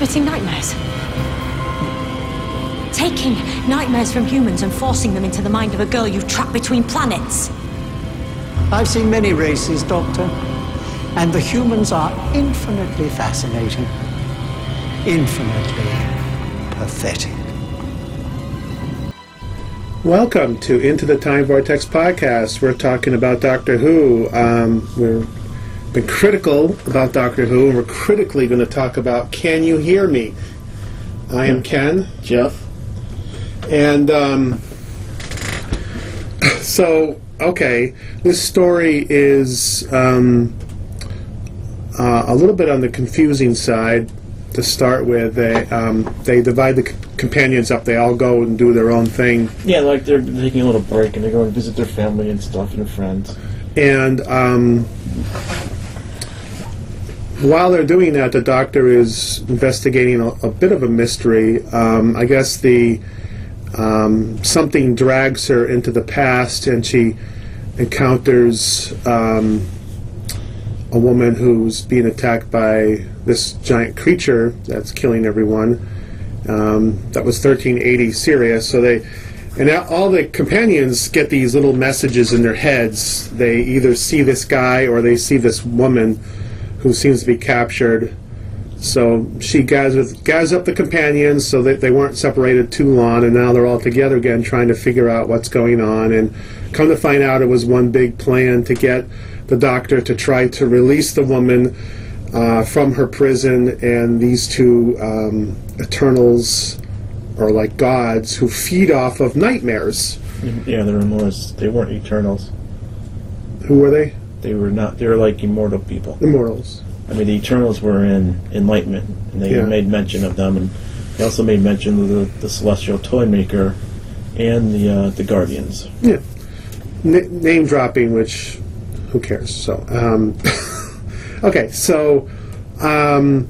transmitting nightmares. Taking nightmares from humans and forcing them into the mind of a girl you've trapped between planets. I've seen many races, Doctor, and the humans are infinitely fascinating, infinitely pathetic. Welcome to Into the Time Vortex podcast. We're talking about Doctor Who. Um, we've been critical about Doctor Who, and we're critically going to talk about Can You Hear Me? I am Ken. Jeff. And um, so, okay, this story is um, uh, a little bit on the confusing side to start with. They, um, they divide the c- companions up, they all go and do their own thing. Yeah, like they're taking a little break and they're going to visit their family and stuff and their friends. And um, while they're doing that, the doctor is investigating a, a bit of a mystery. Um, I guess the um, something drags her into the past, and she encounters um, a woman who's being attacked by this giant creature that's killing everyone. Um, that was 1380 Sirius, so they and all the companions get these little messages in their heads. They either see this guy or they see this woman who seems to be captured. So she gathers, gathers up the companions so that they weren't separated too long, and now they're all together again trying to figure out what's going on. And come to find out, it was one big plan to get the doctor to try to release the woman uh, from her prison, and these two um, Eternals are like gods who feed off of nightmares. Yeah, they were more. They weren't Eternals. Who were they? They were not. They were like immortal people. Immortals. I mean, the Eternals were in Enlightenment, and they Yeah. made mention of them, and they also made mention of the, the Celestial Toy Maker and the uh, the Guardians. Yeah. N- name dropping, which who cares? So, um, okay, so um,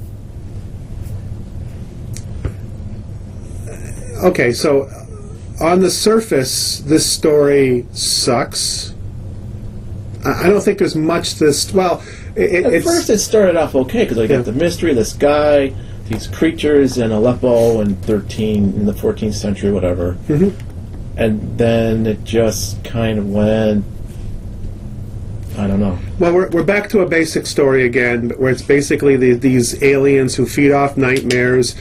okay, so on the surface, this story sucks. I don't think there's much this. Well, it, At first, it started off okay because I got Yeah. the mystery, this guy, these creatures in Aleppo in thirteen in the fourteenth century, whatever. Mhm. And then it just kind of went. I don't know. Well, we're, we're back to a basic story again, where it's basically the, these aliens who feed off nightmares.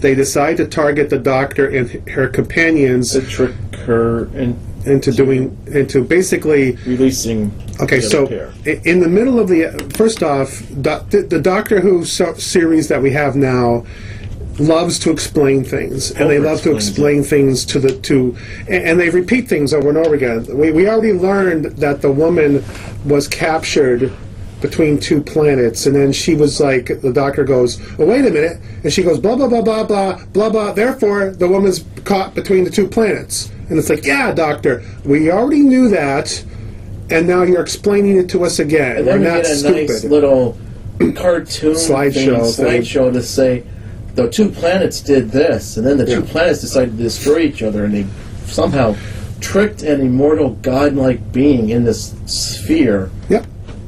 They decide to target the doctor and her companions To trick her and into doing into basically. releasing. Okay, the so pair. i- in the middle of the first off, doc, the, the Doctor Who so, series that we have now loves to explain things, and they love to Over-explains explain things to the to, and, and they repeat things over and over again. We we already learned that the woman was captured between two planets, and then she was like, the Doctor goes, "Well, wait a minute," and she goes, "Blah blah blah blah blah blah blah." Therefore, the woman's caught between the two planets, and it's like, "Yeah, Doctor, we already knew that." And now you're explaining it to us again. And We're not get a stupid. nice little cartoon Slideshow thing, thing. slideshow to say the two planets did this, and then the two planets decided to destroy each other, and they somehow tricked an immortal godlike being in this sphere yep.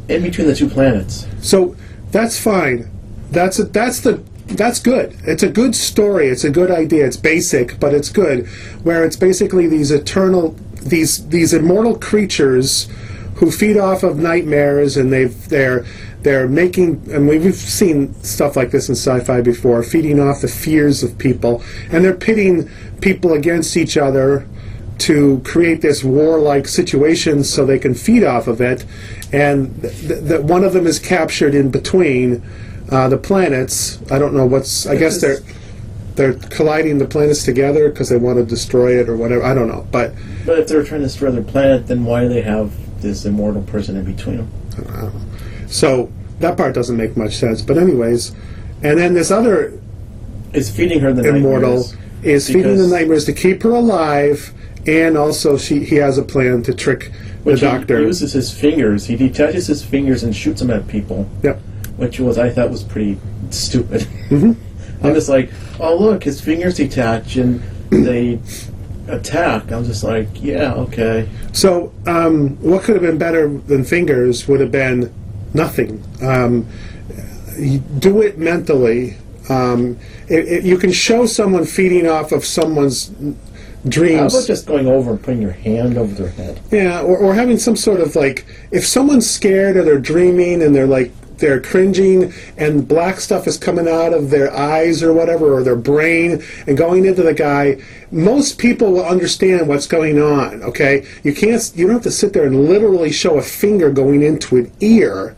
In between the two planets. So that's fine. That's a, that's the that's good. It's a good story. It's a good idea. It's basic, but it's good. Where it's basically these eternal these these immortal creatures who feed off of nightmares and they've they're they're making and we've seen stuff like this in sci-fi before feeding off the fears of people and they're pitting people against each other to create this warlike situation so they can feed off of it, and th- th- that one of them is captured in between uh, the planets. I don't know what's. I guess they're they're colliding the planets together because they want to destroy it or whatever. I don't know, but But if they're trying to destroy their planet, then why do they have this immortal person in between them? so that part doesn't make much sense. But anyways, and then this other is feeding her the immortal is feeding the nightmares to keep her alive, and also she he has a plan to trick the doctor. he uses his fingers. He detaches his fingers and shoots them at people. Yep. which was I thought was pretty stupid. Mm-hmm. I'm just like, oh look, his fingers detach and they attack. I'm just like, yeah, okay. So, um, what could have been better than fingers would have been nothing. Um, do it mentally. Um, it, it, you can show someone feeding off of someone's How dreams. about just going over and putting your hand over their head? Yeah, or, or having some sort of like, if someone's scared or they're dreaming and they're like, they're cringing and black stuff is coming out of their eyes or whatever, or their brain and going into the guy, most people will understand what's going on, okay? You can't, you don't have to sit there and literally show a finger going into an ear,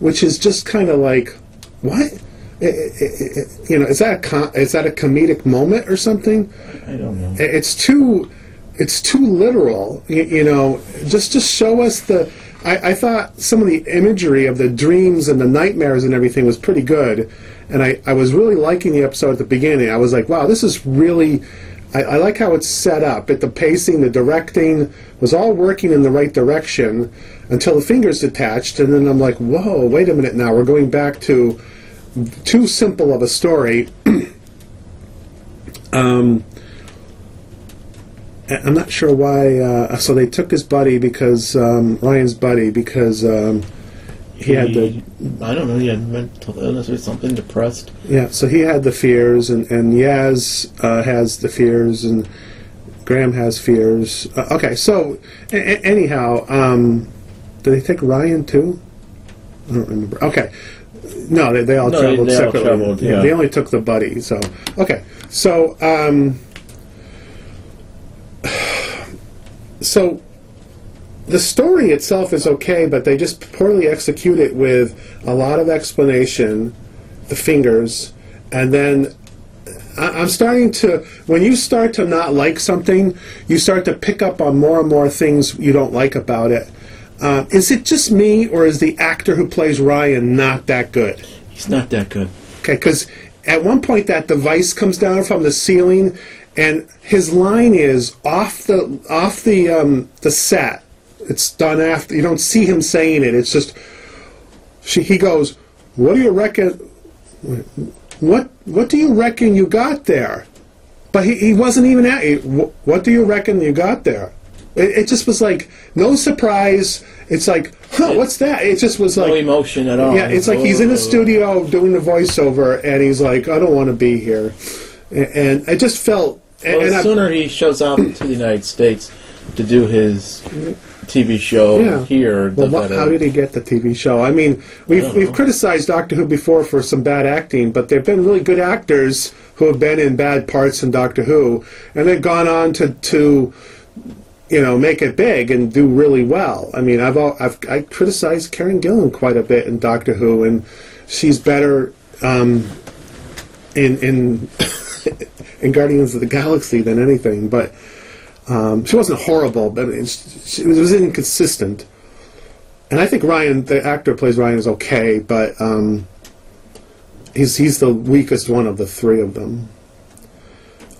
which is just kind of like, what? I- I- I- you know, is that a com- is that a comedic moment or something? I don't know. Eh, it's too it's too literal you, you know just just show us the I, I thought some of the imagery of the dreams and the nightmares and everything was pretty good and I, I was really liking the episode at the beginning i was like wow this is really I, I like how it's set up it the pacing the directing was all working in the right direction until the fingers detached and then i'm like whoa wait a minute now we're going back to too simple of a story I- I'm not sure why. Uh, so they took his buddy because um, Ryan's buddy because um, he had the I don't know. He had mental illness or something, depressed. yeah. So he had the fears, and and Yaz uh, has the fears, and Graham has fears. Uh, okay, so a- a- anyhow, um, did they take Ryan too? I don't remember. Okay. No, they, they all No, they- traveled they all separately. traveled, yeah. They only took the buddy. So okay. So um, so the story itself is okay, but they just poorly execute it with a lot of explanation, the fingers, and then I- I'm starting to. When you start to not like something, you start to pick up on more and more things you don't like about it. Uh, is it just me, or is the actor who plays Ryan not that good? He's not that good. Okay, because at one point that device comes down from the ceiling, and his line is off the off the um, the set. It's done after you don't see him saying it. It's just she, he goes, "What do you reckon? What what do you reckon you got there?" But he, he wasn't even at. "Wh- What do you reckon you got there? It, it just was like no surprise. It's like, huh, what's that? It just was like No like emotion at all. yeah, it's like he's in a oh. studio doing the voiceover, and he's like, "I don't want to be here," and, and I just felt. And, Well, and the I- sooner he shows up to the United States to do his TV show Yeah. here, the well, what, better. how did he get the TV show? I mean, we've don't we've know. criticized Doctor Who before for some bad acting, but there've been really good actors who have been in bad parts in Doctor Who, and they've gone on to to you know make it big and do really well. I mean, I've al- I've I criticized Karen Gillan quite a bit in Doctor Who, and she's better um, in in in Guardians of the Galaxy than anything, but. Um, she wasn't horrible, but it's, she, it was inconsistent. And I think Ryan, the actor plays Ryan, is okay, but um, he's he's the weakest one of the three of them.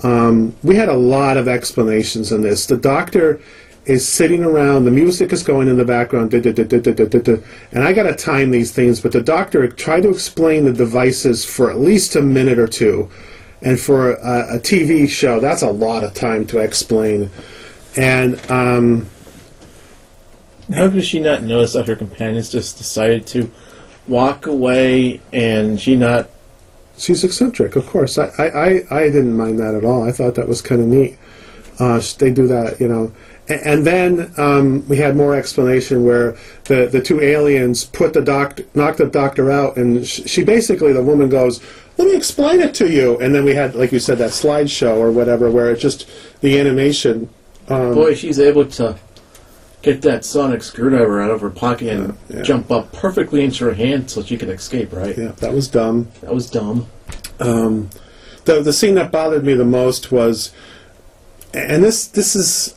Um, we had a lot of explanations in this. The doctor is sitting around, the music is going in the background, and I got to time these things, but the doctor tried to explain the devices for at least a minute or two. And for a, a TV show, that's a lot of time to explain. And um, how does she not notice that her companions just decided to walk away and she not She's eccentric, of course. I, I, I, didn't mind that at all. I thought that was kind of neat. Uh, they do that, you know. And, and then um, we had more explanation where the, the two aliens put the doc, knocked the doctor out, and sh- she basically, the woman goes, "Let me explain it to you." And then we had, like you said, that slideshow or whatever, where it's just the animation. Um, Boy, she's able to get that sonic screwdriver out of her pocket and yeah. jump up perfectly into her hand so she can escape. Right? yeah, that was dumb. That was dumb. Um, the the scene that bothered me the most was, and this this is,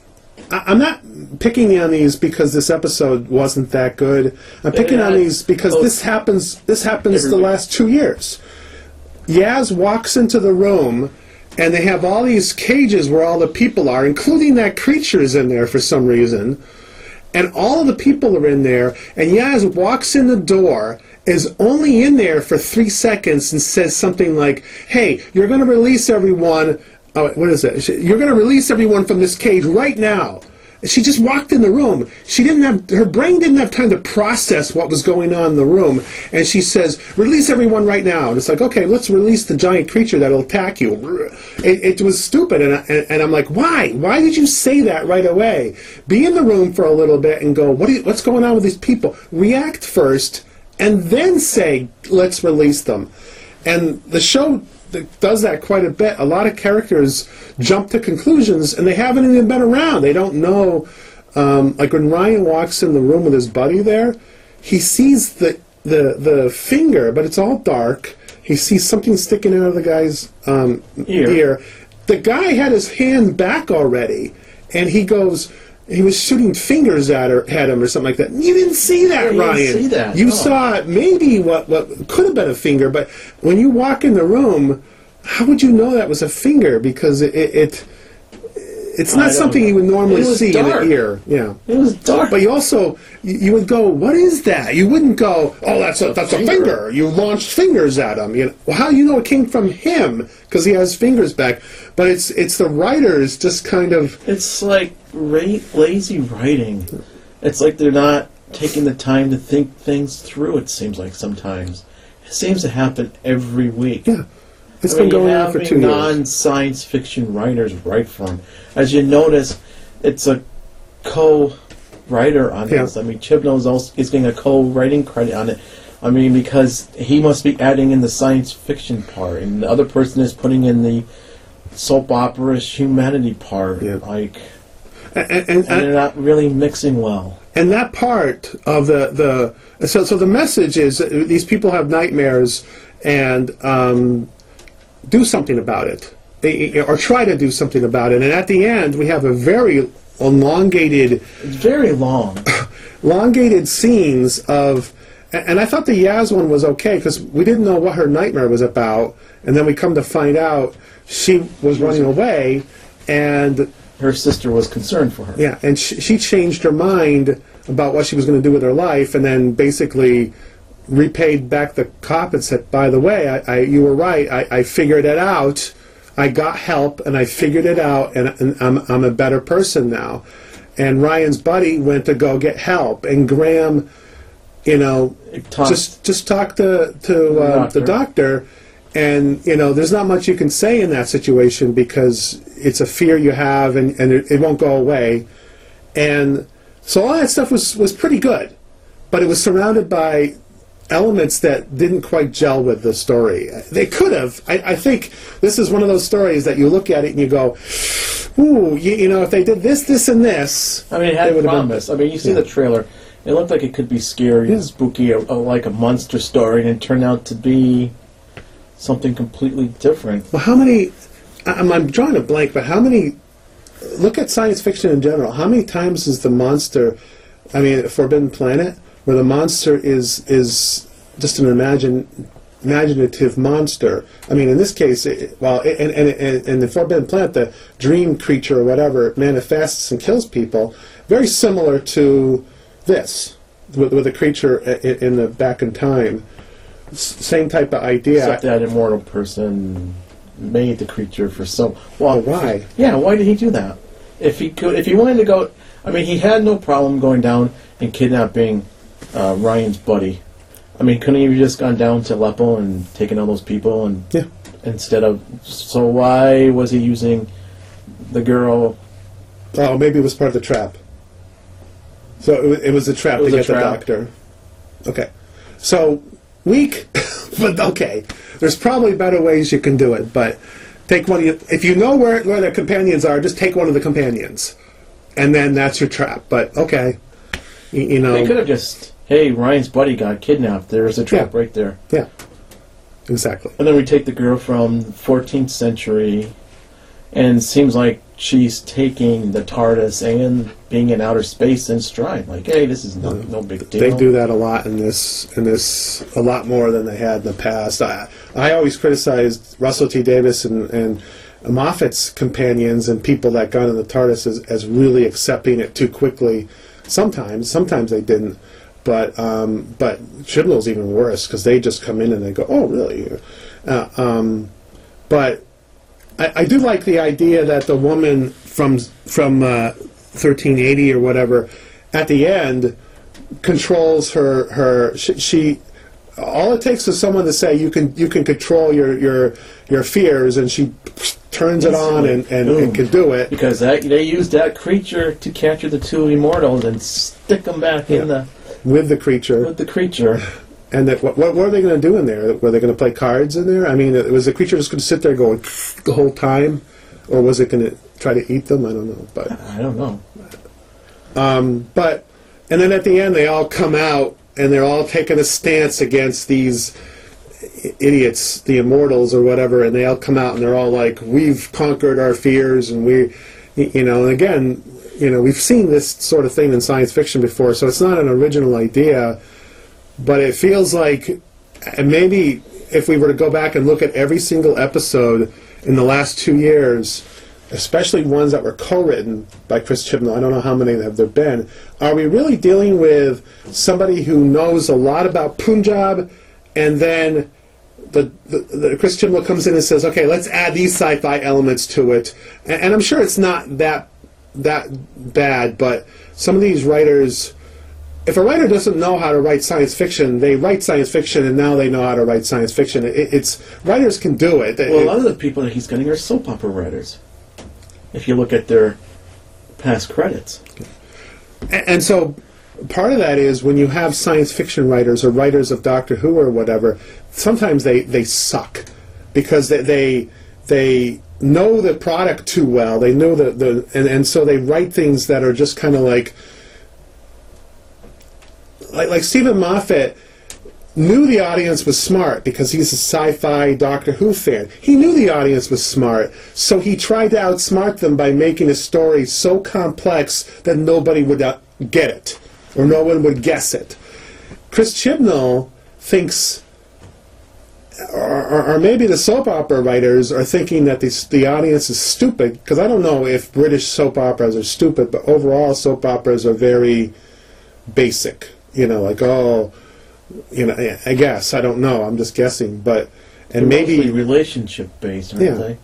I, I'm not picking on these because this episode wasn't that good. I'm picking on Yeah, these because this happens. This happens the last two years. Yaz walks into the room. And they have all these cages where all the people are, including that creature is in there for some reason and all the people are in there, and Yaz walks in the door, is only in there for three seconds, and says something like, "Hey, you're going to release everyone. Oh, what is it? You're going to release everyone from this cage right now." She just walked in the room. She didn't have her brain didn't have time to process what was going on in the room, and she says, "Release everyone right now." And it's like, okay, let's release the giant creature that'll attack you. It, it was stupid, and, I, and I'm like, why? Why did you say that right away? Be in the room for a little bit and go, what? You, what's going on with these people? React first, and then say, let's release them. And the show that does that quite a bit. A lot of characters jump to conclusions, and they haven't even been around. They don't know. Um, like when Ryan walks in the room with his buddy there, he sees the the the finger, but it's all dark. He sees something sticking out of the guy's um, Ear. ear. The guy had his hand back already, and he goes. He was shooting fingers at her, at him, or something like that. You didn't see that, Yeah, you Ryan. didn't see that, You no. saw maybe what what could have been a finger, but when you walk in the room, how would you know that was a finger? Because it, it, it it's not something know. you would normally see in dark. an ear. Yeah. It was dark. But you also you, you would go, what is that? You wouldn't go, oh, that's a that's a finger. finger. You launched fingers at him. You know, well, how do you know it came from him? Because he has fingers back. But it's it's the writers just kind of It's like ra- lazy writing. It's like they're not taking the time to think things through. It seems like sometimes it seems to happen every week. yeah. It's I been mean, going you on for two non-science fiction writers write for him. As you notice, it's a co-writer on Yeah. this. I mean, Chibnall's also is getting a co-writing credit on it. I mean, because he must be adding in the science fiction part, and the other person is putting in the soap opera-ish humanity part. Yeah. Like, And, and, and they're and, not really mixing well. and that part of the the so so the message is that these people have nightmares and um, do something about it They- or try to do something about it. And at the end, we have a very elongated It's very long. elongated scenes of and I thought the Yaz one was okay because we didn't know what her nightmare was about, and then we come to find out she was running away, and Her sister was concerned for her. yeah, and she, she changed her mind about what she was going to do with her life, and then basically repaid back the cop and said, "By the way, I, I you were right. I, I figured it out. I got help, and I figured it out, and, and I'm I'm a better person now." And Ryan's buddy went to go get help, and Graham, you know, just just talk to to uh, the doctor. doctor, and you know, there's not much you can say in that situation because it's a fear you have, and and it, it won't go away, and so all that stuff was was pretty good, but it was surrounded by elements that didn't quite gel with the story. They could have. I, I think this is one of those stories that you look at it and you go, "Ooh, you, you know, if they did this, this, and this." I mean, it they had would have been- promise. I mean, you see Yeah. the trailer. It looked like it could be scary and spooky, or, or like a monster story, and it turned out to be something completely different. Well, how many? I'm, I'm drawing a blank, but how many? Look at science fiction in general. How many times is the monster? I mean, Forbidden Planet, where the monster is is just an imagine imaginative monster. I mean, in this case, it, well, and and and in the Forbidden Planet, the dream creature or whatever manifests and kills people. Very similar to this, with, with a creature i- i- in the back in time. S- Same type of idea. Except that immortal person made the creature for some. Well, But why? Yeah, why did he do that? If he could, if he wanted to go, I mean, he had no problem going down and kidnapping uh, Ryan's buddy. I mean, couldn't he have just gone down to Aleppo and taken all those people and Yeah. instead of? So why was he using the girl? Oh, maybe it was part of the trap. So it was, it was a trap It was to a get the doctor. Okay. So weak, but okay. There's probably better ways you can do it, but take one. Of you, if you know where where the companions are, just take one of the companions, and then that's your trap. But okay, you, you know. They could have just, hey, Ryan's buddy got kidnapped. There's a trap Yeah. right there. Yeah. Exactly. And then we take the girl from the 14th century, and it seems like she's taking the TARDIS and being in outer space in stride. Like, hey, this is no, no big deal. They do that a lot in this, in this, a lot more than they had in the past. I, I always criticized Russell T Davies and, and Moffat's companions and people that got in the TARDIS as, as really accepting it too quickly. Sometimes, sometimes they didn't, but um, but Chibnall's even worse because they just come in and they go, oh really? Uh, um, but I, I do like the idea that the woman from from uh, 1380 or whatever, at the end, controls her her she, she all it takes is someone to say you can you can control your your your fears and she turns it on and, and, and can do it. Because that, they used that creature to capture the two immortals and stick them back in the with the creature. With the creature. and that what, what were they going to do in there? Were they going to play cards in there? I mean was the creature just going to sit there going the whole time? Or was it going to try to eat them? I don't know but I don't know. Um, but and then at the end, they all come out and they're all taking a stance against these idiots, the immortals or whatever, and they all come out and they're all like, "We've conquered our fears," and we, you know, and again, you know, we've seen this sort of thing in science fiction before, so it's not an original idea, but it feels like, and maybe if we were to go back and look at every single episode in the last two years especially ones that were co-written by Chris Chibnall. I don't know how many have there been. Are we really dealing with somebody who knows a lot about Punjab, and then the, the, the Chris Chibnall comes in and says, "Okay, let's add these sci-fi elements to it," and, and I'm sure it's not that that bad, but some of these writers. If a writer doesn't know how to write science fiction, they write science fiction, and now they know how to write science fiction. It, it's writers can do it. Well, a lot of the people that he's getting are soap opera writers. If you look at their past credits, A- And so part of that is when you have science fiction writers or writers of Doctor Who or whatever, sometimes they, they suck because they, they they know the product too well. They know the, the and, and so they write things that are just kind of like like like Steven Moffat knew the audience was smart because he's a sci-fi Doctor Who fan. He knew the audience was smart, so he tried to outsmart them by making a story so complex that nobody would uh, get it or no one would guess it. Chris Chibnall thinks, or, or, or maybe the soap opera writers are thinking that the, the audience is stupid because I don't know if British soap operas are stupid, but overall soap operas are very basic. You know, like oh, you know, I- guess I don't know. I'm just guessing, but and mostly maybe relationship based, aren't Yeah. they?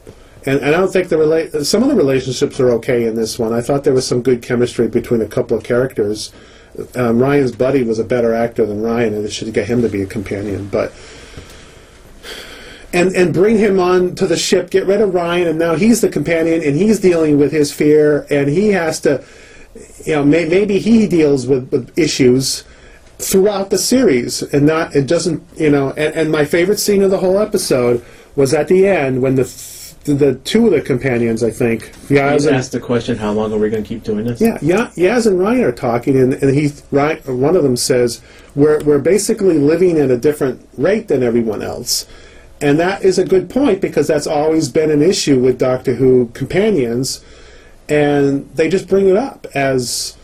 and, and I don't think the rela- some of the relationships are okay in this one. I thought there was some good chemistry between a couple of characters. Um, Ryan's buddy was a better actor than Ryan, and it should get him to be a companion. But and and bring him on to the ship, get rid of Ryan, and now he's the companion, and he's dealing with his fear, and he has to, you know, may, maybe he deals with, with issues throughout the series and not it doesn't you know and, and my favorite scene of the whole episode was at the end when the th- the two of the companions i think Yaz He's and, asked the question, "How long are we going to keep doing this?" yeah, yeah Yaz and Ryan are talking and, and he Ryan, one of them says we're we're basically living at a different rate than everyone else and that is a good point because that's always been an issue with Doctor Who companions and they just bring it up as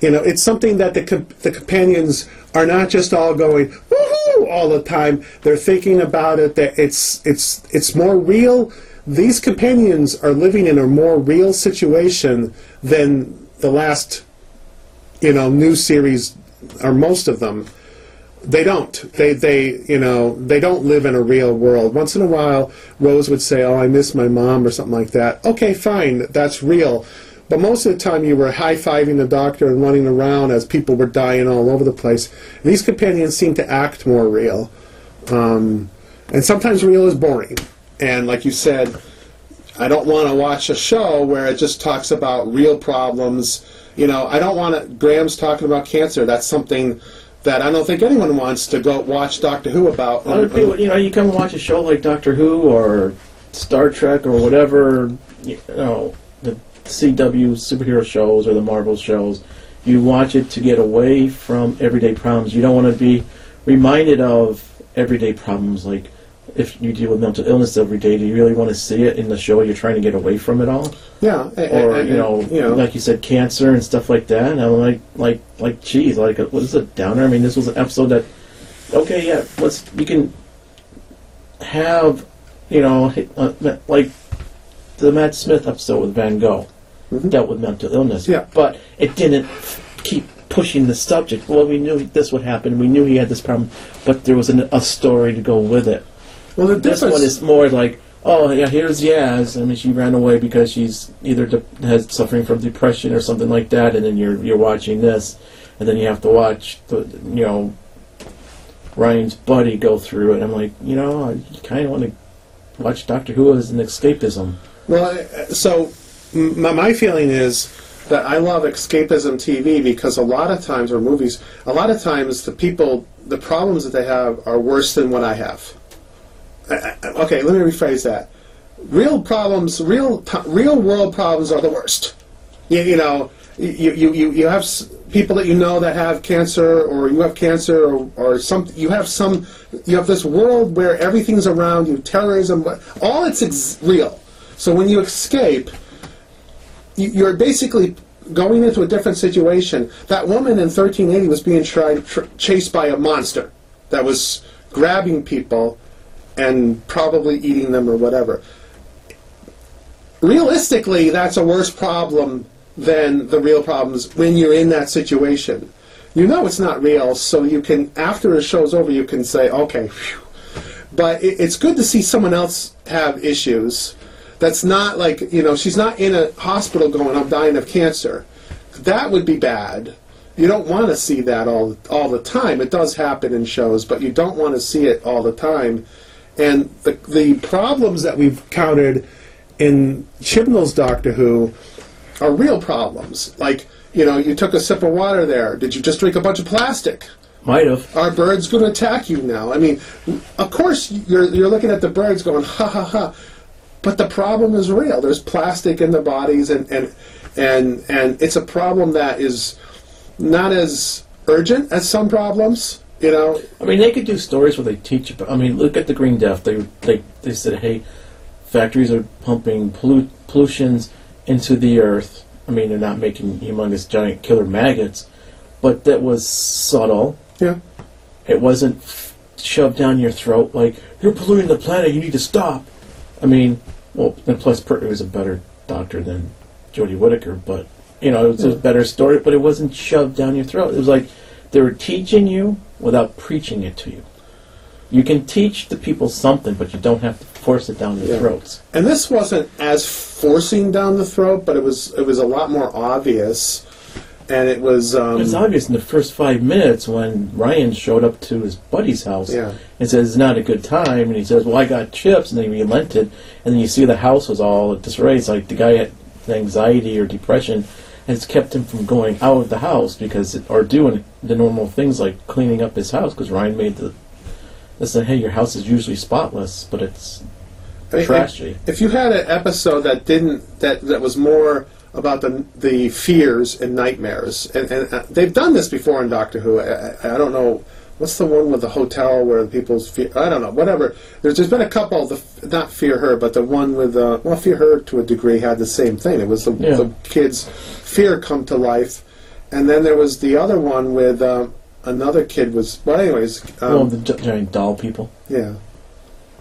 you know, it's something that the com- the companions are not just all going woohoo all the time. They're thinking about it. That it's it's it's more real. These companions are living in a more real situation than the last, you know, new series, or most of them. They don't. They they you know they don't live in a real world. Once in a while, Rose would say, "Oh, I miss my mom" or something like that. Okay, fine, that's real. But most of the time, you were high fiving the doctor and running around as people were dying all over the place. These companions seem to act more real, um, and sometimes real is boring. And like you said, I don't want to watch a show where it just talks about real problems. You know, I don't want to. Graham's talking about cancer. That's something that I don't think anyone wants to go watch Doctor Who about. Of people, you know, you come watch a show like Doctor Who or Star Trek or whatever, you know, the CW superhero shows or the Marvel shows. You watch it to get away from everyday problems. You don't want to be reminded of everyday problems like if you deal with mental illness every day, do you really want to see it in the show? You're trying to get away from it all, yeah, or you know, you know, like you said, cancer and stuff like that. And I'm like, like, like, geez, like, what is a downer? I mean, this was an episode that, okay, yeah, let's you can have, you know, hit- uh, like the Matt Smith episode with Van Gogh dealt with mental illness. Yeah. but it didn't f- keep pushing the subject. Well, we knew this would happen. We knew he had this problem, but there was an, a story to go with it. Well, the This difference one is more like, oh yeah, here's Yaz. I mean, she ran away because she's either de- has suffering from depression or something like that, and then you're you're watching this, and then you have to watch the you know Ryan's buddy go through it. I'm like, you know, I kind of want to watch Doctor Who as an escapism. Well, I- so my, my feeling is that I love escapism TV because a lot of times, or movies, a lot of times the people, the problems that they have are worse than what I have. I- I- Okay, let me rephrase that. Real problems, real real world problems are the worst. You, you know, you, you, you, you have people that you know that have cancer, or you have cancer, or, or some. You have some. You have this world where everything's around you, terrorism, all it's real. So when you escape, you- you're basically going into a different situation. That woman in 1380 was being tried, tr- chased by a monster that was grabbing people and probably eating them or whatever. Realistically, that's a worse problem than the real problems when you're in that situation. You know it's not real, so you can, after the show's over, you can say, okay, phew. But it, it's good to see someone else have issues. That's not like, you know, she's not in a hospital going, I'm dying of cancer. That would be bad. You don't want to see that all all the time. It does happen in shows, but you don't want to see it all the time. And the the problems that we've counted in Chibnall's Doctor Who are real problems. Like, you know, you took a sip of water there. Did you just drink a bunch of plastic? Might have. Are birds going to attack you now? I mean, of course you're you're looking at the birds going ha ha ha, but the problem is real. There's plastic in the bodies, and and and and it's a problem that is not as urgent as some problems. You know, I mean, they could do stories where they teach. About, I mean, look at the Green Death. They they they said, hey, factories are pumping pollu- pollutions into the earth. I mean, they're not making humongous giant killer maggots, but that was subtle. yeah. It wasn't f- shoved down your throat like you're polluting the planet. You need to stop. I mean, well, and plus Pertwee was a better doctor than Jodie Whittaker, but you know, it was a hmm. better story. But it wasn't shoved down your throat. It was like they were teaching you without preaching it to you. You can teach the people something, but you don't have to force it down their Yeah. throats. And this wasn't as forcing down the throat, but it was it was a lot more obvious, and it was. Um, It was obvious in the first five minutes when Ryan showed up to his buddy's house Yeah. and says it's not a good time, and he says, "Well, I got chips," and then he relented, and then you see the house was all disarray. It's like the guy had anxiety or depression, it's kept him from going out of the house because, it, or doing the normal things like cleaning up his house because Ryan made the. They said, "Hey, your house is usually spotless, but it's I mean, trashy." If you had an episode that didn't that that was more about the the fears and nightmares, and, and uh, they've done this before in Doctor Who. I, I, I don't know what's the one with the hotel where the people's fear. I don't know. Whatever. There's there's been a couple. The not fear her, but the one with uh, well, fear her to a degree had the same thing. It was the, Yeah. the kids' fear come to life, and then there was the other one with. Um, Another kid was well. Anyways, um, well, the giant doll people. yeah.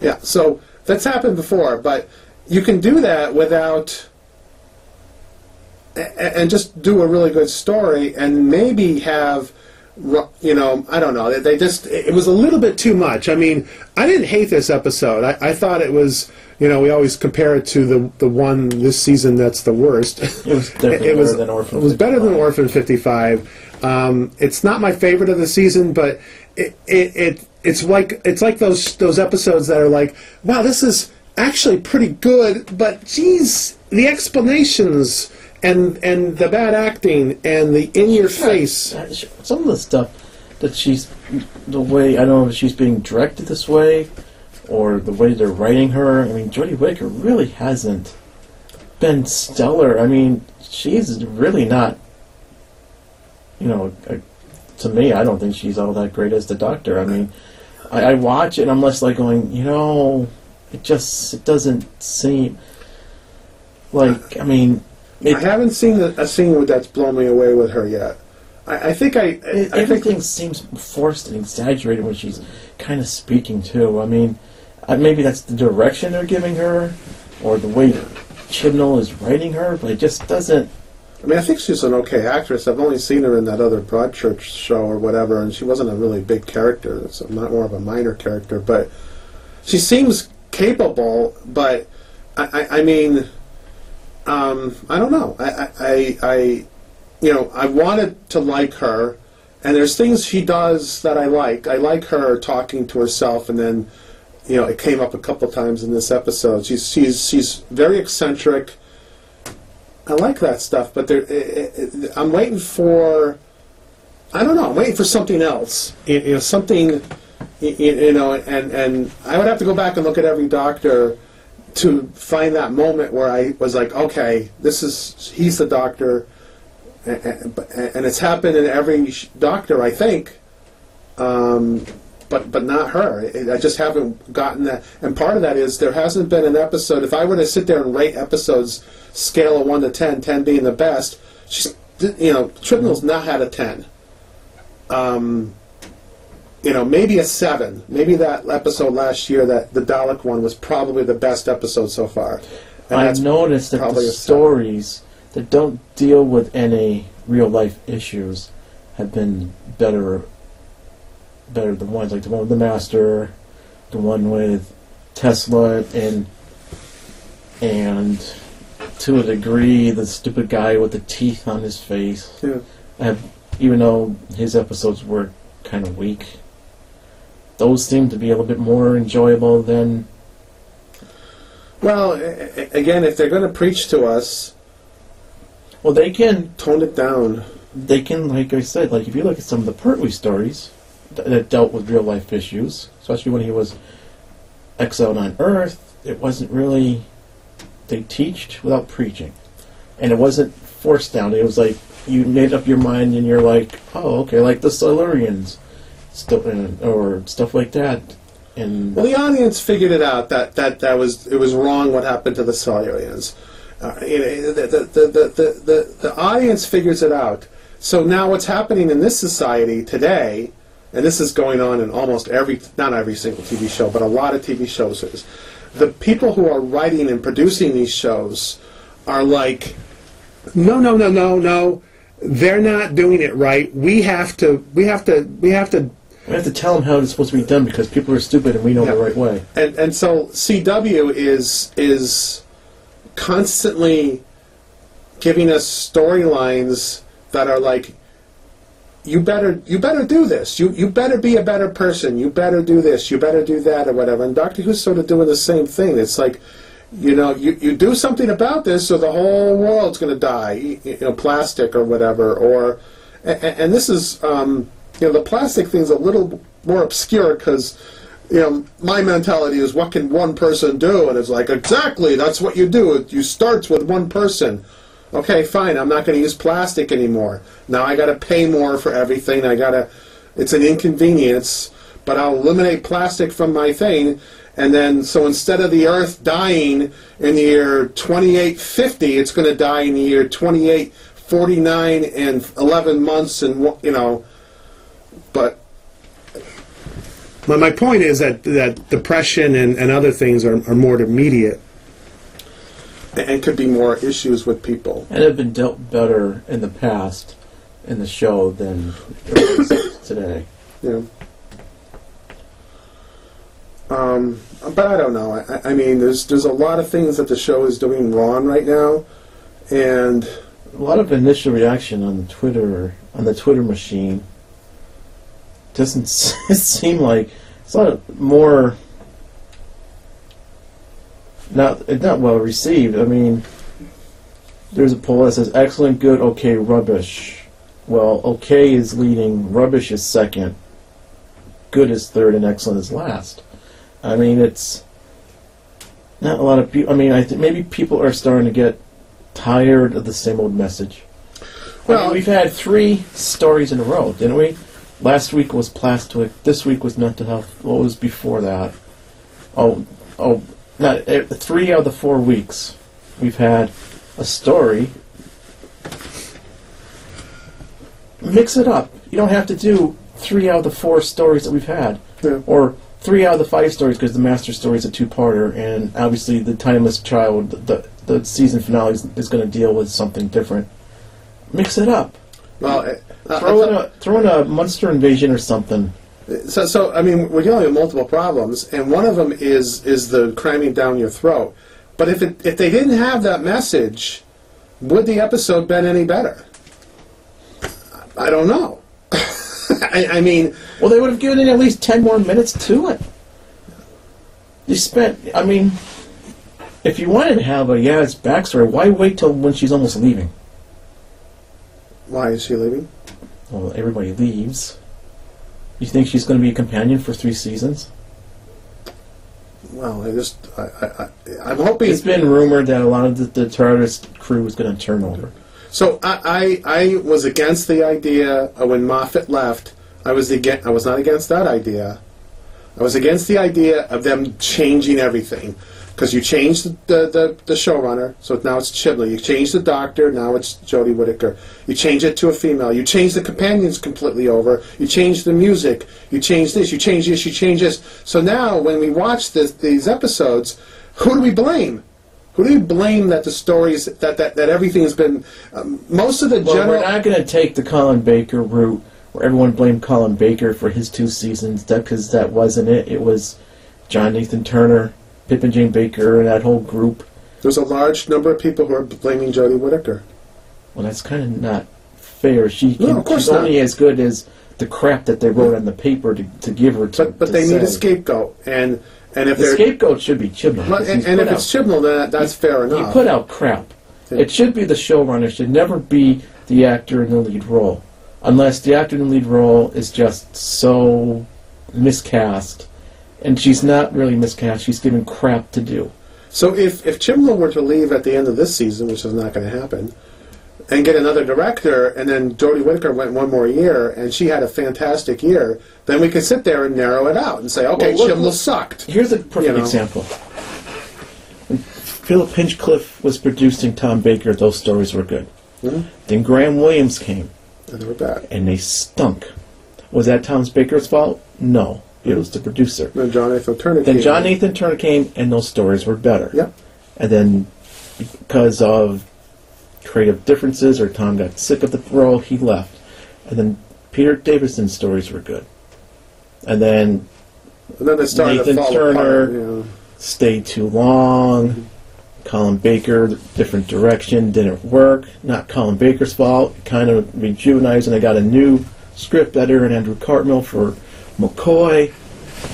Yeah, so that's happened before, but you can do that without. And just do a really good story and maybe have. You know, I don't know. They- just. It was a little bit too much. I mean, I didn't hate this episode. I, I thought it was. You know, we always compare it to the the one this season that's the worst. It was definitely it was, better than Orphan It was better than 55. Orphan 55. Um, it's not my favorite of the season, but it, it, it it's like it's like those those episodes that are like, wow, this is actually pretty good, but geez, the explanations and and the bad acting and the in your face. Some of the stuff that she's, the way I don't know if she's being directed this way, or the way they're writing her. I mean, Jodie Whittaker really hasn't been stellar. I mean, she's really not. You know, uh, to me, I don't think she's all that great as the Doctor. I mean, I, I watch it and I'm less like going, you know, it just it doesn't seem like. I mean, I haven't seen a, a scene that's blown me away with her yet. I, I think I, It- I think everything seems forced and exaggerated when she's kind of speaking too. I mean, uh, maybe that's the direction they're giving her, or the way Chibnall is writing her, but it just doesn't. I mean, I think she's an okay actress. I've only seen her in that other Broadchurch show or whatever, and she wasn't a really big character. It's not more of a minor character, but she seems capable, but I, I, I mean, um, I don't know. I, I, I, you know, I wanted to like her, and there's things she does that I like. I like her talking to herself, and then, you know, it came up a couple times in this episode. She's she's she's very eccentric. I like that stuff, but there, i i I'm waiting for. I don't know. I'm waiting for something else. You know, something. You, you know, and and I would have to go back and look at every doctor to find that moment where I was like, okay, this is he's the doctor, and, and it's happened in every doctor, I think, um, but but not her. I just haven't gotten that, and part of that is there hasn't been an episode. If I were to sit there and rate episodes, scale of one to 10, 10 being the best, she's you know, Chibnall's not had a ten. Um, you know, maybe a seven. Maybe that episode last year, that the Dalek one, was probably the best episode so far. And I've noticed that the stories that don't deal with any real life issues have been better. Better than ones like the one with the Master, the one with Tesla, and and to a degree the stupid guy with the teeth on his face. Yeah. have, even though his episodes were kind of weak, those seem to be a little bit more enjoyable than Well, a- a- again, if they're going to preach to us, well they can tone it down. they can, like I said, like if you look at some of the Pertwee stories th- that dealt with real life issues, especially when he was exiled on Earth, it wasn't really they teached without preaching, and it wasn't forced down. It was like you made up your mind, and you're like, oh, okay, like the Silurians, stuff or stuff like that, and Well, the audience figured it out that, that, that was it was wrong what happened to the Silurians. Uh, you know, the, the, the, the, the, the audience figures it out. So now what's happening in this society today, and this is going on in almost every, not every single TV show, but a lot of TV shows is, the people who are writing and producing these shows are like, no, no, no, no, no, they're not doing it right. We have to, we have to, we have to we have to tell them how it's supposed to be done because people are stupid and we know the Yeah. right way. and and so CW is is constantly giving us storylines that are like you better you better do this. You you better be a better person. You better do this. You better do that or whatever. And Doctor Who's sort of doing the same thing. It's like you know you, you do something about this or the whole world's going to die you, you know plastic or whatever. Or and, and this is um, you know the plastic thing's a little more obscure because you know my mentality is what can one person do? And it's like exactly that's what you do. You starts with one person. Okay fine i'm not going to use plastic anymore. Now i got to pay more for everything. I got to it's an inconvenience but i'll eliminate plastic from my thing and then so instead of the earth dying in the year 2850 it's going to die in the year 2849 and 11 months and you know but my, my point is that that depression and, and other things are, are more immediate and could be more issues with people. and have been dealt better in the past in the show than today. Yeah. Um, but I don't know. I, I mean, there's there's a lot of things that the show is doing wrong right now, and A lot of initial reaction on the Twitter on the Twitter machine doesn't seem like it's a lot more not not well received. I mean, there's a poll that says excellent, good, okay, rubbish. Well, okay is leading, rubbish is second, good is third, and excellent is last. I mean, it's not a lot of people. I mean, I think maybe people are starting to get tired of the same old message. Well, Well- we've had three stories in a row, didn't we? Last week was plastic. This week was mental health. What was before that? Oh, oh, not eh, three out of the four weeks. We've had a story. Mix it up. You don't have to do three out of the four stories that we've had, Yeah. or three out of the five stories because the master story is a two-parter, and obviously the timeless child, the the season finale is, is going to deal with something different. Mix it up. well, uh, Throw in a throw in a monster invasion or something. So, so I mean, we're dealing with multiple problems, and one of them is is the cramming down your throat. But if it, if they didn't have that message, would the episode been any better? I don't know. I, I mean, Well, they would have given it at least 10 more minutes to it. You spent, I mean, if you wanted to have a Yaz backstory, why wait till when she's almost leaving? why is she leaving? Well, everybody leaves. You think she's going to be a companion for three seasons? Well, I just I, I, I I'm hoping. It's been rumored that a lot of the, the TARDIS crew is going to turn over. So I, I I was against the idea uh, when Moffat left. I was against, I was not against that idea. I was against the idea of them changing everything because you changed the, the, the showrunner, so now it's Chibnall. You changed the doctor, now it's Jodie Whittaker. You change it to a female. You change the companions completely over. You change the music. You change this. You change this. You change this. So now when we watch this, these episodes, who do we blame? Who do we blame that the stories that that, that everything has been um, most of the Well, general we're not going to take the Colin Baker route where everyone blamed Colin Baker for his two seasons because that wasn't it. It was John Nathan Turner, Pip and Jane Baker, and that whole group. There's a large number of people who are blaming Jodie Whittaker. Well, that's kind of not fair. She No, of course she's only as good as the crap that they wrote on the paper to, to give her to. But but to they need a say. scapegoat, and and if The they're scapegoat should be Chibnall. Well, because and, he's and put if it's out- Chibnall, then that, that's fair enough. He put out crap. Yeah. It should be the showrunner. It should never be the actor in the lead role, unless the actor in the lead role is just so miscast, and she's not really miscast. She's given crap to do. So if if Chibnall were to leave at the end of this season, which is not going to happen, and get another director, and then Jodie Whittaker went one more year, and she had a fantastic year, then we could sit there and narrow it out and say, okay, Well, look- Chibnall sucked. Here's a perfect You know. example. When Philip Hinchcliffe was producing Tom Baker, those stories were good. Mhm. Then Graham Williams came, And they were bad. and they stunk. Was that Tom Baker's fault? No, it was the producer. Then John Nathan Turner. Then came John in. Nathan Turner came, and those stories were better. Yep. And then, because of creative differences, or Tom got sick of the role, he left. And then Peter Davison's stories were good. And then And then they started Nathan to fall Turner. apart. Know. stayed too long. Colin Baker, different direction, didn't work. Not Colin Baker's fault. Kind of rejuvenized, and I got a new script editor and Andrew Cartmel for McCoy.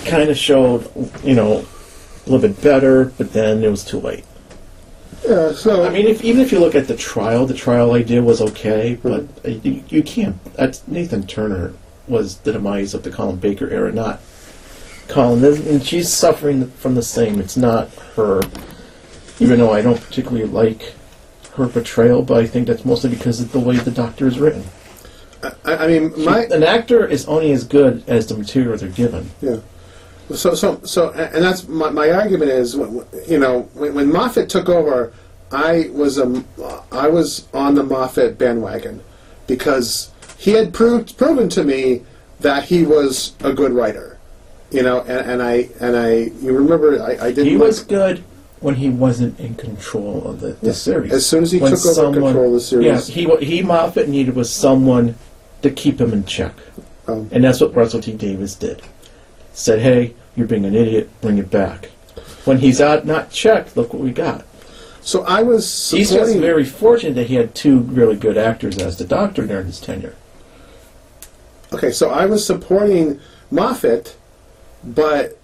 Kind of showed, you know, a little bit better, but then it was too late. Yeah. So I mean, if, even if you look at the trial, the trial idea was okay, but you, you can't. That's Nathan Turner was the demise of the Colin Baker era, not Colin. And she's suffering from the same. It's not her. Even though I don't particularly like her portrayal, but I think that's mostly because of the way the Doctor is written. I, I mean, my an actor is only as good as the material they're given. Yeah. So, so, so, and that's my, my argument is, you know, when, when Moffat took over, I was a, I was on the Moffat bandwagon because he had proved proven to me that he was a good writer, you know, and, and I and I you remember I, I didn't He like- was good when he wasn't in control of the, the Yes. series. As soon as he When took over control of the series. Yeah, he wa- he Moffat needed was someone to keep him in check, um, and that's what Russell T Davies did. Said, "Hey, you're being an idiot. Bring it back." When he's out not checked, look what we got. so I was He's just supporting. very fortunate that he had two really good actors as the Doctor during his tenure. Okay, so I was supporting Moffat, but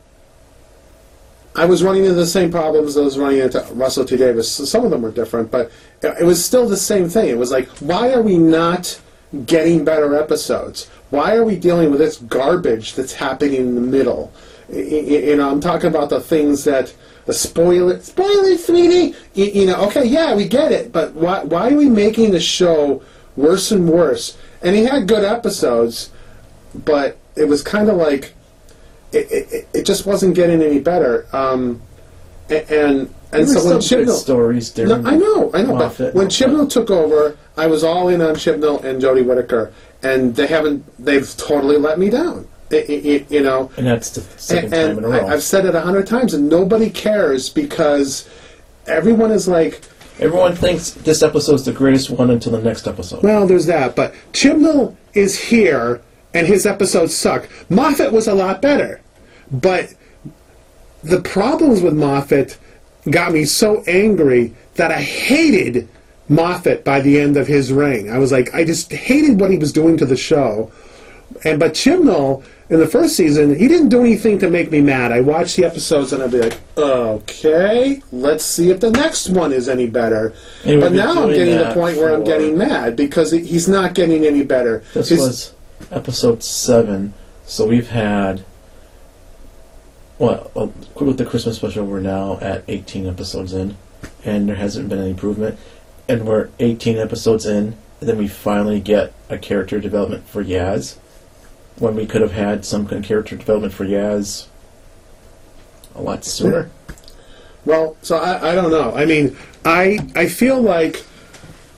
I was running into the same problems I was running into Russell T Davies. So Some of them were different, but it was still the same thing. It was like, why are we not getting better episodes? Why are we dealing with this garbage that's happening in the middle? You know, I'm talking about the things that the spoil it, spoil it, sweetie. You know, okay, yeah, we get it, but why why are we making the show worse and worse? And he had good episodes, but it was kind of like it, it, it just wasn't getting any better. Um, and and There so when Chibnall, stories no, I know, I know, Moffat but when Chibnall took over, I was all in on Chibnall and Jodie Whittaker, and they haven't, they've totally let me down. I- I- I- you know, and that's the second and, time in a row. I, I've said it a hundred times, and nobody cares because everyone is like, Everyone thinks this episode's the greatest one until the next episode. Well, there's that, but Chibnall is here and his episodes suck. Moffat was a lot better, but the problems with Moffat got me so angry that I hated Moffat by the end of his reign. I was like, I just hated what he was doing to the show. And but Chibnall in the first season, he didn't do anything to make me mad. I watched the episodes and I'd be like, okay, let's see if the next one is any better. But now I'm getting to the point where I'm getting mad because he's not getting any better. This His- was episode seven, so we've had. Well, well, with the Christmas special, we're now at 18 episodes in, and there hasn't been any improvement. And we're 18 episodes in, and then we finally get a character development for Yaz, when we could have had some kind of character development for Yaz a lot sooner. Well, so I, I don't know. I mean, I I feel like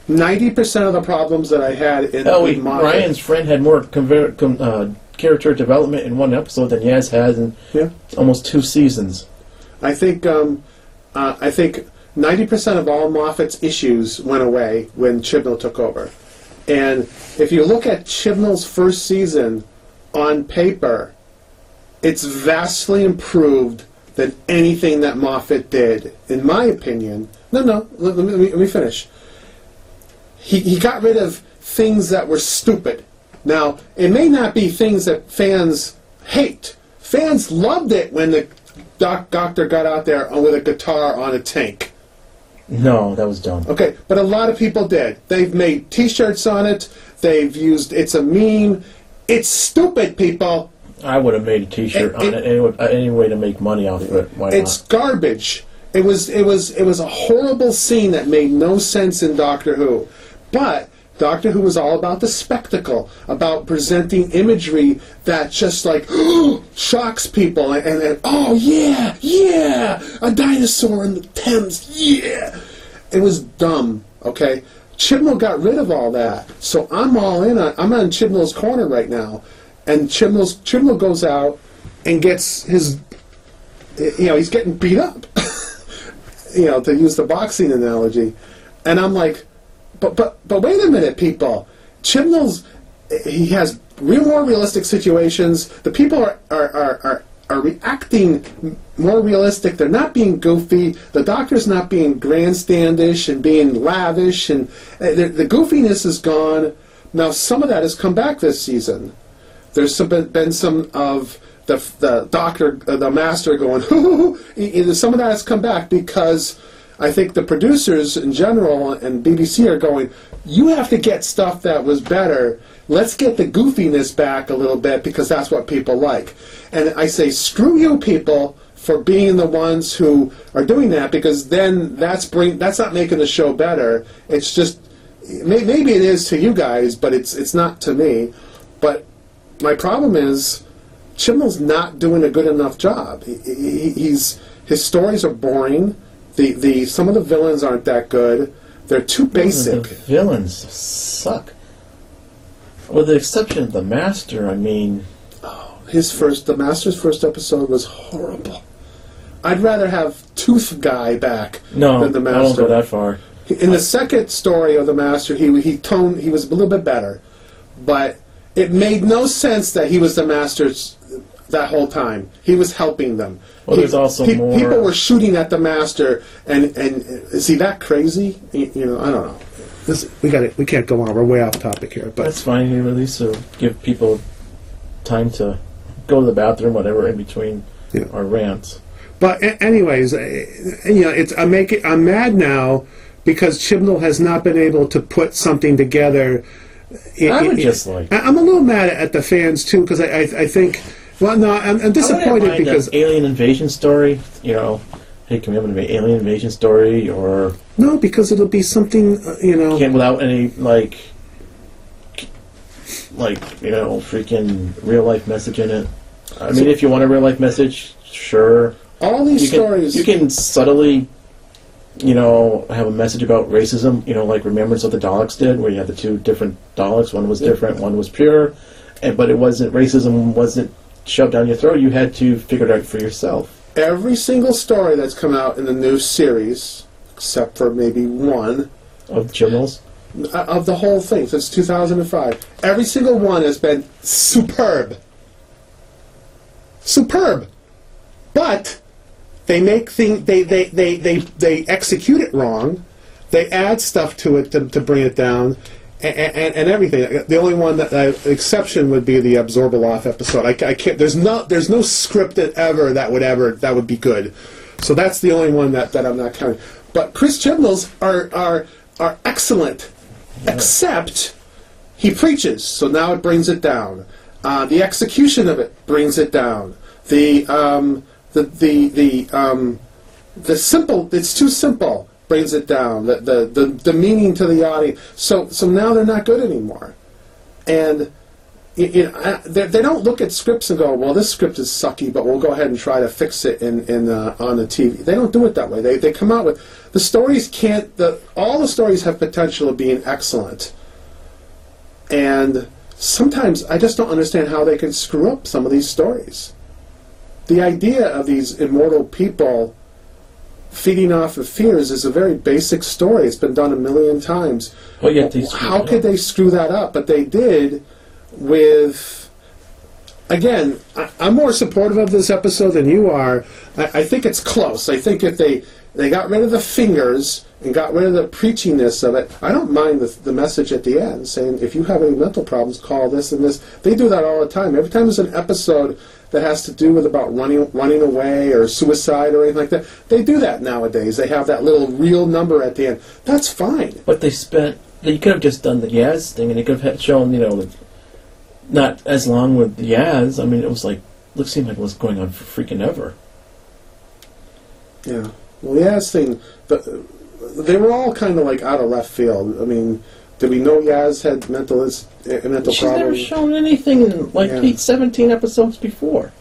ninety percent of the problems that I had in oh, we, Moffat- Ryan's friend had more conver- com, uh, character development in one episode than Yaz has in Yeah. almost two seasons. I think um, uh, I think ninety percent of all Moffat's issues went away when Chibnall took over. And if you look at Chibnall's first season on paper, it's vastly improved than anything that Moffat did, in my opinion. No, no, let, let me, let me- let me finish. He, he got rid of things that were stupid. Now, it may not be things that fans hate. Fans loved it when the doc, doctor got out there with a guitar on a tank. No, that was dumb. Okay, but a lot of people did. They've made T-shirts on it. They've used it's a meme. It's stupid, people. I would have made a T-shirt It- on it- it, any, any way to make money off of it. Why It's garbage. It was it was it was a horrible scene that made no sense in Doctor Who. But Doctor Who was all about the spectacle, about presenting imagery that just like shocks people and, oh yeah, yeah, a dinosaur in the Thames, yeah. It was dumb, okay? Chibnall got rid of all that. So I'm all in on I'm on Chibnall's corner right now. And Chibnall's Chibnall goes out and gets his you know, he's getting beat up. you know, to use the boxing analogy. And I'm like, but but but wait a minute, people. Chibnall's he has real more realistic situations. The people are are, are, are are reacting more realistic. They're not being goofy. The doctor's not being grandstandish and being lavish, and uh, the, the goofiness is gone. Now, some of that has come back this season. There's some, been, some of the the doctor, the master going. Some of that has come back because I think the producers in general and BBC are going. You have to get stuff that was better. Let's get the goofiness back a little bit because that's what people like. And I say, screw you, people, for being the ones who are doing that because then that's bring that's not making the show better. It's just may- maybe it is to you guys, but it's it's not to me. But my problem is Chibnall's not doing a good enough job. He, he, he's his stories are boring. The the some of the villains aren't that good. They're too basic. The villains suck. With the exception of the Master, I mean, Oh, His first, the Master's first episode was horrible. I'd rather have Tooth Guy back no, than the Master. No, I don't go that far. In the second story of the Master, he he toned he was a little bit better, but it made no sense that he was the Master's that whole time. He was helping them. Well, there's also pe- more- people were shooting at the Master, and and is he that crazy? You, you know, I don't know. This, we got it. We can't go on. We're way off topic here. But That's fine. You at least to give people time to go to the bathroom, whatever, in between Yeah. our rants. But a- anyways, uh, you know, it's I'm making I'm mad now because Chibnall has not been able to put something together. I- I would I- just like- I- I'm a little mad at the fans too because I, I I think well no I'm, I'm disappointed because an alien invasion story. You know, hey, can we have an alien invasion story or no because it'll be something uh, you know can't without any like like you know freaking real life message in it. I mean, if you want a real life message, sure. All these You can, stories. you can subtly, you know, have a message about racism. You know, like Remembrance of the Daleks did, where you had the two different Daleks. One was different, one was pure, and but it wasn't racism. wasn't shoved down your throat. You had to figure it out for yourself. every single story that's come out in the new series, except for maybe one, Of Chibnall's. uh, of the whole thing since 2005. Every single one has been superb. Superb. But they make thing they, they, they, they, they execute it wrong. They add stuff to it to, to bring it down. And, and, and everything. The only one that uh, exception would be the Abzorbaloff episode. I, I can't. There's no. There's no script that ever that would ever that would be good. So that's the only one that, that I'm not counting. But Chris Chibnall's are are are excellent, except he preaches, so now it brings it down. Uh, the execution of it brings it down. The um, the the the um, the simple it's too simple brings it down. The, the the the meaning to the audience. So so now they're not good anymore, and. You know, they, they don't look at scripts and go, well, this script is sucky, but we'll go ahead and try to fix it in, in uh, on the TV. They don't do it that way. They, they come out with the stories can't the all the stories have potential of being excellent, and sometimes I just don't understand how they can screw up some of these stories. The idea of these immortal people feeding off of fears is a very basic story. It's been done a million times. But yet they How could they screw that up? But they did with. Again, I, I'm more supportive of this episode than you are. I, I think it's close. I think if they they got rid of the fingers and got rid of the preachiness of it, I don't mind the, the message at the end saying if you have any mental problems, call this and this. They do that all the time. Every time there's an episode that has to do with about running running away or suicide or anything like that, they do that nowadays. They have that little real number at the end. That's fine. But they spent. You could have just done the Yaz thing, and they could have shown, you know, not as long with the Yaz. I mean, it was like, it seemed like it was going on for freaking ever. Yeah. Well, the Yaz thing, the, they were all kind of like out of left field. I mean, did we know Yaz had mental is, uh, mental She's never problems? shown anything in like Yeah. eight, 17 episodes before.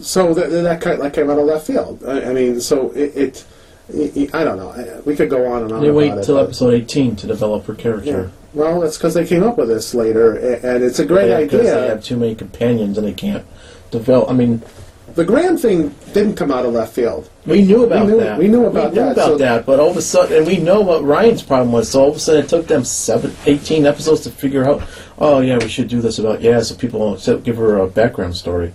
So that that kind that came out of left field. I, I mean, so it, it, it. I don't know. I- We could go on and on. They about wait it, till but- episode 18 to develop her Yeah. character. Well, that's because they came up with this later, a- and it's a great Yeah, Because they have too many companions and they can't develop. I mean, The Graham thing didn't come out of left field. we knew about knew- that. we knew about we knew that, about so- that, but all of a sudden, and we know what Ryan's problem was. So all of a sudden, it took them seven, 18 episodes to figure out. Oh yeah, we should do this about yeah, so people won't so give her a background story.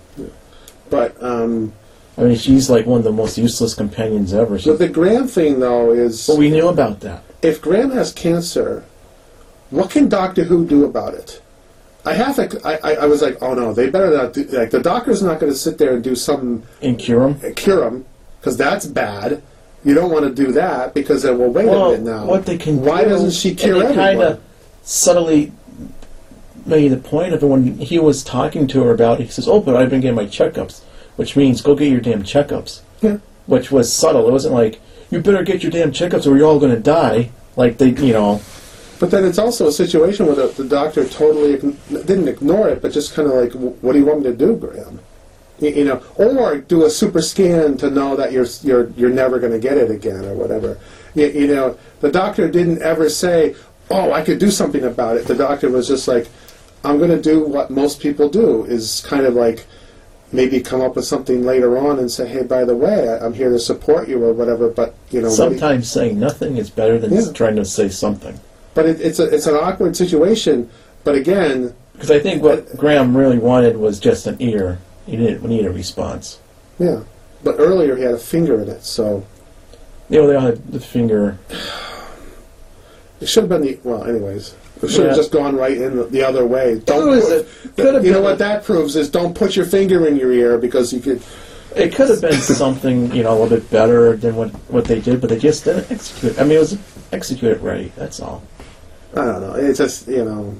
But um, I mean, she's like one of the most useless companions ever. so So, the Graham thing, though, is but we knew about that. if Graham has cancer, what can Doctor Who do about it? I have to. I, I, was like, oh no, they better not. Do, like the doctor's not going to sit there and do some cure cure 'em. cure him because that's bad. You don't want to do that because then, well, wait Well, a minute now. what they can Why do, doesn't she cure and they everyone? Kind of subtly made the point of it when he was talking to her about. it. He says, "Oh, but I've been getting my checkups," which means go get your damn checkups. Yeah. Which was subtle. It wasn't like you better get your damn checkups or you're all going to die. Like they, you know. But then it's also a situation where the, the doctor totally ign- didn't ignore it, but just kind of like, what do you want me to do, Graham? You, you know, or do a super scan to know that you're you're you're never going to get it again or whatever. You, you know, the doctor didn't ever say, "Oh, I could do something about it." The doctor was just like, "I'm going to do what most people do," is kind of like maybe come up with something later on and say, "Hey, by the way, I, I'm here to support you or whatever." But you know, do you- Sometimes saying nothing is better than Yeah. trying to say something. But it, it's a it's an awkward situation. But again, Because I think what Graham really wanted was just an ear. He didn't need a response. Yeah, but earlier he had a finger in it, so You know, they all had the finger. it should have been the well. Anyways, it should have Yeah. just gone right in the, the other way. Don't. was put- could have you know been what that proves is don't put your finger in your ear because you could. It could have been something, you know, a little bit better than what, what they did, but they just didn't execute. I mean, it was executed right. That's all. I don't know. It's just you know,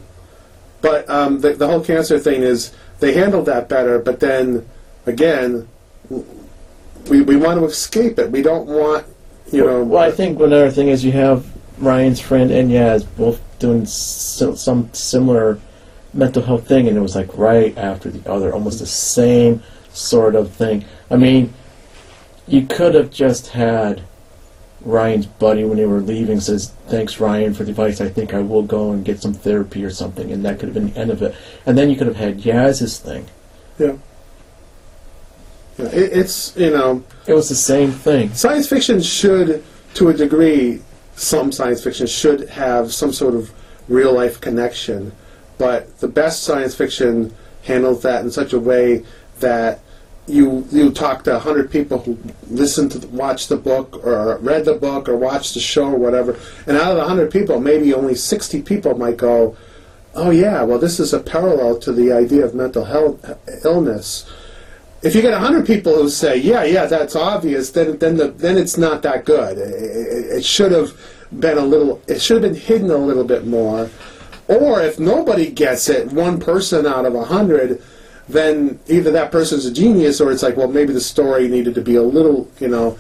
but um, the the whole cancer thing is they handled that better, but then again, we we want to escape it. We don't want you know. Well, I think another thing is you have Ryan's friend and Yaz both doing si- some similar mental health thing, and it was like right after the other, almost the same sort of thing. I mean, you could have just had Ryan's buddy when they were leaving says, "Thanks, Ryan, for the advice. I think I will go and get some therapy or something," and that could have been the end of it. And then you could have had Yaz's thing. yeah. Yeah, It, it's you know It was the same thing. science fiction should, to a degree, some science fiction should have some sort of real life connection, but the best science fiction handles that in such a way that you you talk to hundred people who listen to the, watch the book or read the book or watched the show or whatever, and out of the hundred people, maybe only sixty people might go, "Oh yeah, well this is a parallel to the idea of mental health illness." If you get hundred people who say, "Yeah, yeah, that's obvious," then then the, then it's not that good. It, it, it should have been a little. It should have been hidden a little bit more. Or if nobody gets it, one person out of a hundred, then either that person's a genius, or it's like, well, maybe the story needed to be a little, you know,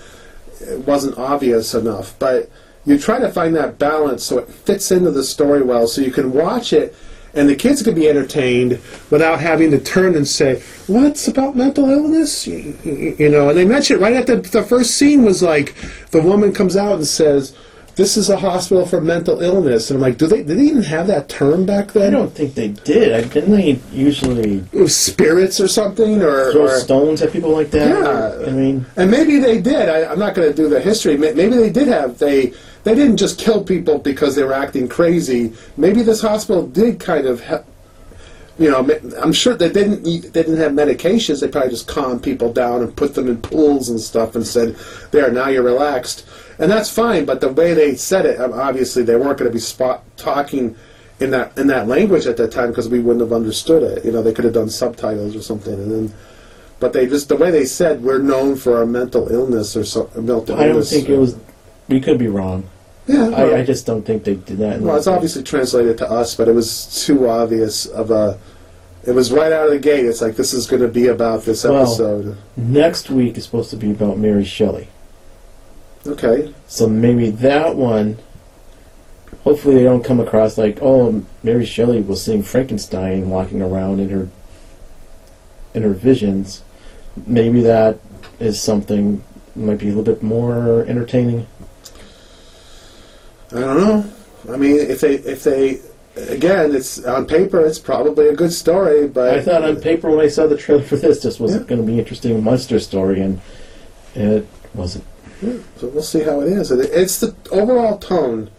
it wasn't obvious enough. But you try to find that balance so it fits into the story well, so you can watch it, and the kids can be entertained without having to turn and say, "What's about mental illness?" You, know. And they mention it right at the the first scene was like, the woman comes out and says. This is a hospital for mental illness, and I'm like, do they did they even have that term back then? I don't think they did. I didn't they usually spirits or something, or, throw or stones at people like that? Yeah. I mean, And maybe they did. I, I'm not going to do the history. Maybe they did have they. They didn't just kill people because they were acting crazy. Maybe this hospital did kind of. He- you know, I'm sure they didn't. eat- They didn't have medications. They probably just calmed people down and put them in pools and stuff and said, "There, now you're relaxed," and that's fine. But the way they said it, um, obviously, they weren't going to be spot talking in that in that language at that time because we wouldn't have understood it. You know, they could have done subtitles or something, and then. But they just the way they said we're known for our mental illness or so, mental I don't illness. think it was. We could be wrong. Yeah, I, I just don't think they did that. in well, it's obviously translated to us, but it was too obvious of a. It was right out of the gate. It's like this is going to be about this Well- episode. Next week is supposed to be about Mary Shelley. Okay, So maybe that one. Hopefully, they don't come across like, oh, Mary Shelley was seeing Frankenstein walking around in her in her visions. Maybe that is something might be a little bit more entertaining. I don't know. I mean, if they if they again, it's on paper, it's probably a good story, but I thought on paper when I saw the trailer for this, this was Yeah. going to be an interesting monster story, and it wasn't. So we'll see how it is. It's the overall tone.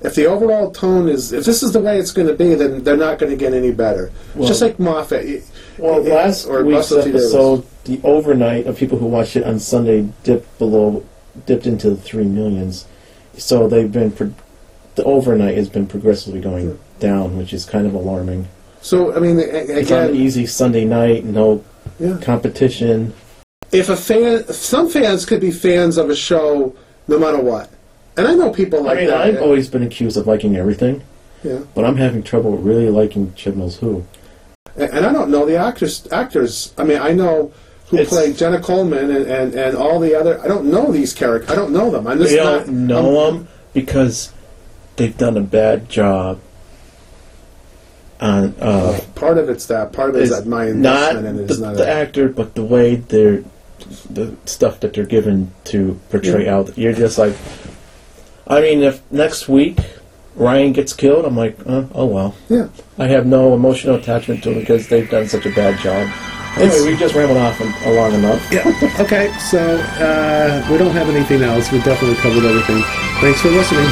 If the overall tone is, if this is the way it's going to be, then they're not going to get any better. Well- Just like Moffat. Well, y- last or week's Russell episode, the overnight of people who watched it on Sunday dipped below, dipped into the three millions. So they've been, pro- the overnight has been progressively going down, which is kind of alarming. So I mean, a- It's on an again, easy Sunday night, no yeah. competition. if a fan, some fans could be fans of a show no matter what, and I know people I like mean, that. I've always been accused of liking everything, yeah. but I'm having trouble really liking Chibnall's Who. And and I don't know the actors. Actors. I mean, I know who It's- played Jenna Coleman and, and, and all the other. I don't know these characters. I don't know them. I'm just They not don't know them because they've done a bad job on uh, Part of it's that. Part of it is is that my not investment in it the, is not. the a, actor, but the way they're the stuff that they're given to portray out. You're just like, I mean, if next week Ryan gets killed, I'm like, uh, oh well. yeah. I have no emotional attachment to him because they've done such a bad job. Anyway, we just rambled off on- long enough. Yeah. Okay. So uh, we don't have anything else. We definitely covered everything. Thanks for listening.